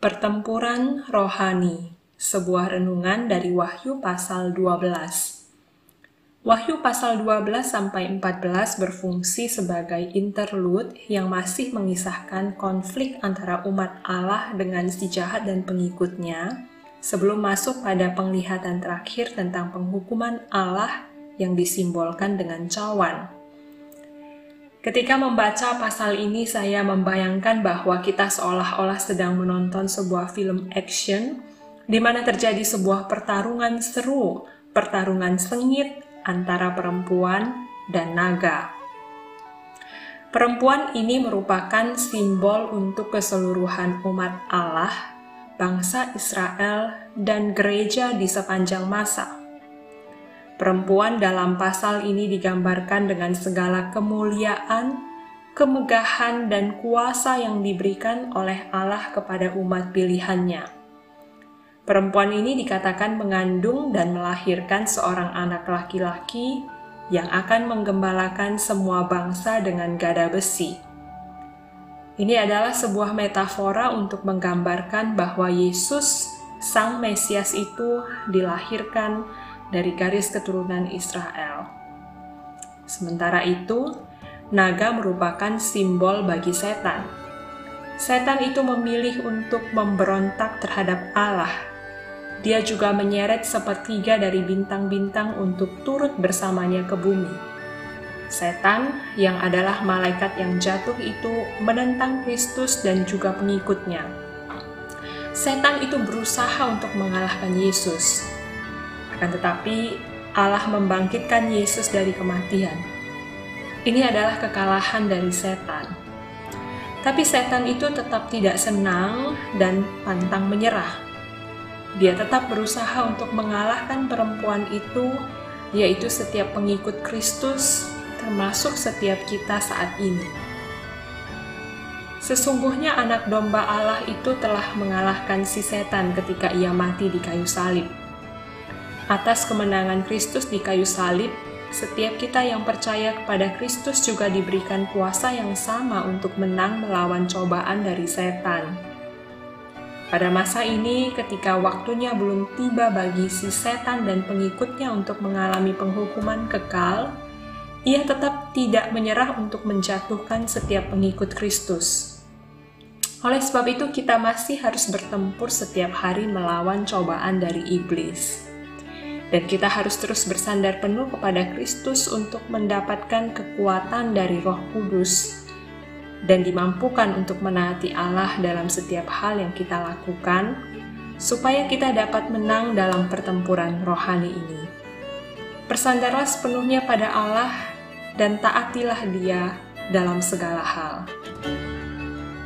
Pertempuran Rohani Sebuah renungan dari Wahyu pasal 12 Wahyu pasal 12 sampai 14 berfungsi sebagai interlude yang masih mengisahkan konflik antara umat Allah dengan si jahat dan pengikutnya sebelum masuk pada penglihatan terakhir tentang penghukuman Allah yang disimbolkan dengan cawan. Ketika membaca pasal ini, saya membayangkan bahwa kita seolah-olah sedang menonton sebuah film action di mana terjadi sebuah pertarungan seru, pertarungan sengit antara perempuan dan naga. Perempuan ini merupakan simbol untuk keseluruhan umat Allah, bangsa Israel, dan gereja di sepanjang masa. Perempuan dalam pasal ini digambarkan dengan segala kemuliaan, kemegahan, dan kuasa yang diberikan oleh Allah kepada umat pilihannya. Perempuan ini dikatakan mengandung dan melahirkan seorang anak laki-laki yang akan menggembalakan semua bangsa dengan gada besi. Ini adalah sebuah metafora untuk menggambarkan bahwa Yesus, Sang Mesias itu dilahirkan dari garis keturunan Israel. Sementara itu, naga merupakan simbol bagi setan. Setan itu memilih untuk memberontak terhadap Allah. Dia juga menyeret sepertiga dari bintang-bintang untuk turut bersamanya ke bumi. Setan, yang adalah malaikat yang jatuh itu, menentang Kristus dan juga pengikutnya. Setan itu berusaha untuk mengalahkan Yesus, akan tetapi, Allah membangkitkan Yesus dari kematian. Ini adalah kekalahan dari setan. Tapi setan itu tetap tidak senang dan pantang menyerah. Dia tetap berusaha untuk mengalahkan perempuan itu, yaitu setiap pengikut Kristus, termasuk setiap kita saat ini. Sesungguhnya anak domba Allah itu telah mengalahkan si setan ketika ia mati di kayu salib. Atas kemenangan Kristus di kayu salib, setiap kita yang percaya kepada Kristus juga diberikan kuasa yang sama untuk menang melawan cobaan dari setan. Pada masa ini, ketika waktunya belum tiba bagi si setan dan pengikutnya untuk mengalami penghukuman kekal, ia tetap tidak menyerah untuk menjatuhkan setiap pengikut Kristus. Oleh sebab itu, kita masih harus bertempur setiap hari melawan cobaan dari iblis dan kita harus terus bersandar penuh kepada Kristus untuk mendapatkan kekuatan dari Roh Kudus dan dimampukan untuk menaati Allah dalam setiap hal yang kita lakukan, supaya kita dapat menang dalam pertempuran rohani ini. Bersandarlah sepenuhnya pada Allah dan taatilah Dia dalam segala hal.